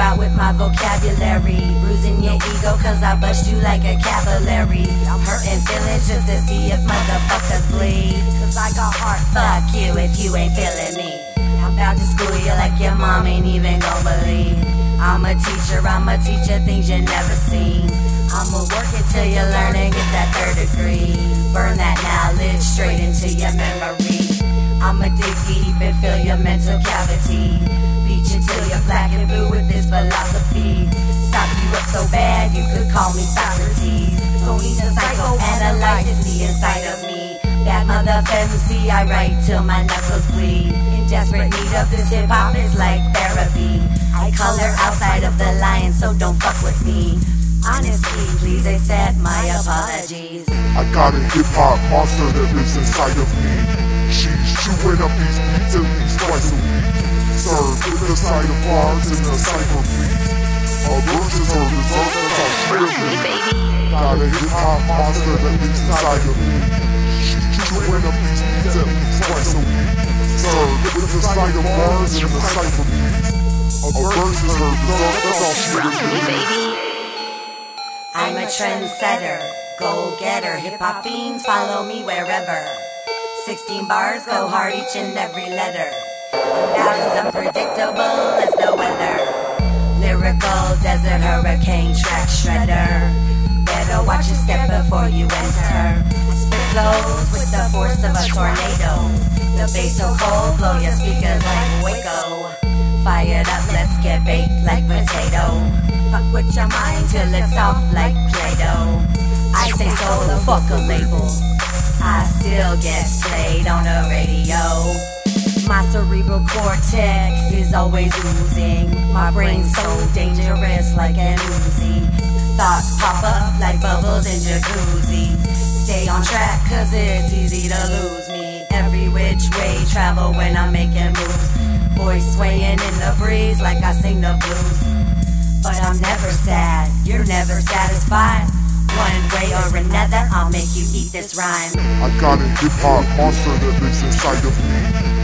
out with my vocabulary. Bruising your ego cause I bust you like a cavalry. I'm hurting feelings just to see if motherfuckers bleed. Cause I got heart. Fuck you if you ain't feeling me. I'm about to school you like your mom ain't even gon' believe. I'm a teacher, I'm a teacher things you never seen. I'ma work it till you learn and get that third degree. Burn that knowledge straight into your memory. I'ma dig deep and fill your mental cavity. Till you're black and blue with this philosophy. Stop you up so bad you could call me Socrates. Don't need to psychoanalyze see inside of me. That mother MC, I write till my knuckles bleed. In desperate need of this hip hop, it's like therapy. I color outside of the line, so don't fuck with me. Honestly, please accept my apologies. I got a hip hop monster that lives inside of me. She's chewing up these beats at least twice a week. Served with a side of bars and a cipher beat. A verse is her dessert, that's all she. Got a hip hop monster that lives inside of me. She's chewing up these beats at least twice a week. Served with a side of bars and a cipher beat. A verse is her dessert, that's all she. I'm a trendsetter, goal getter, hip hop fiends follow me wherever. 16 bars go hard each and every letter. As unpredictable as the weather. Lyrical desert hurricane track shredder. Better watch your step before you enter. Spit flows with the force of a tornado. The bass so cold, blow your speakers like Waco. Fired up, let's get baked like potato. Fuck with your mind till it's soft like Play-Doh. I say so, the fuck a label. I still get played on the radio. My cerebral cortex is always oozing. My brain's so dangerous like an Uzi. Thoughts pop up like bubbles in jacuzzi. Stay on track cause it's easy to lose me. Every which way travel when I'm making moves. Voice swaying in the breeze like I sing the blues. But I'm never sad, you're never satisfied. One way or another, I'll make you eat this rhyme. I got a hip hop monster that lives inside of me.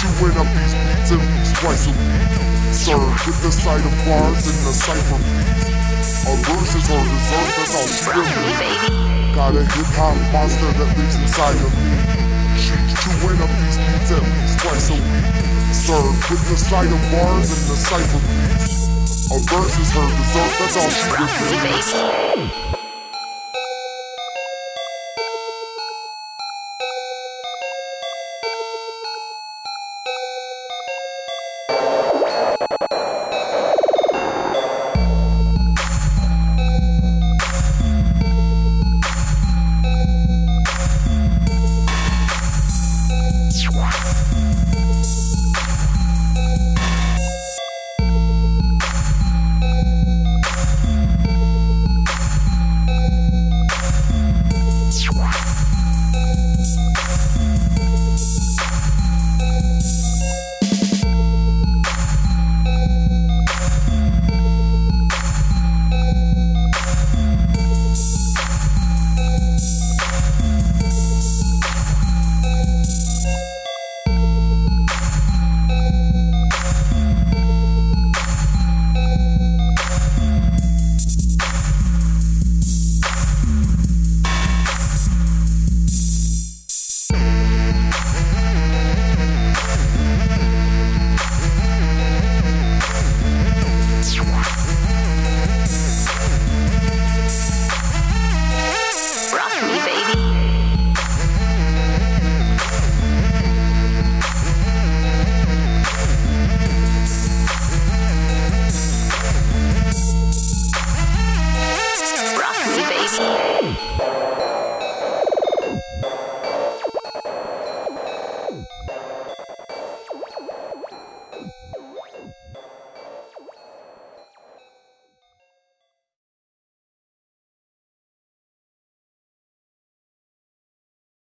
Chewing up these beats at least twice a week. Served with the side of bars and the cipher beats. A verse is her dessert, that's all is. Got a hip hop monster that lives inside of me. Chewing up these beats at least twice a week. Served with the side of bars and the cipher beats. A verse is her dessert, that's all she.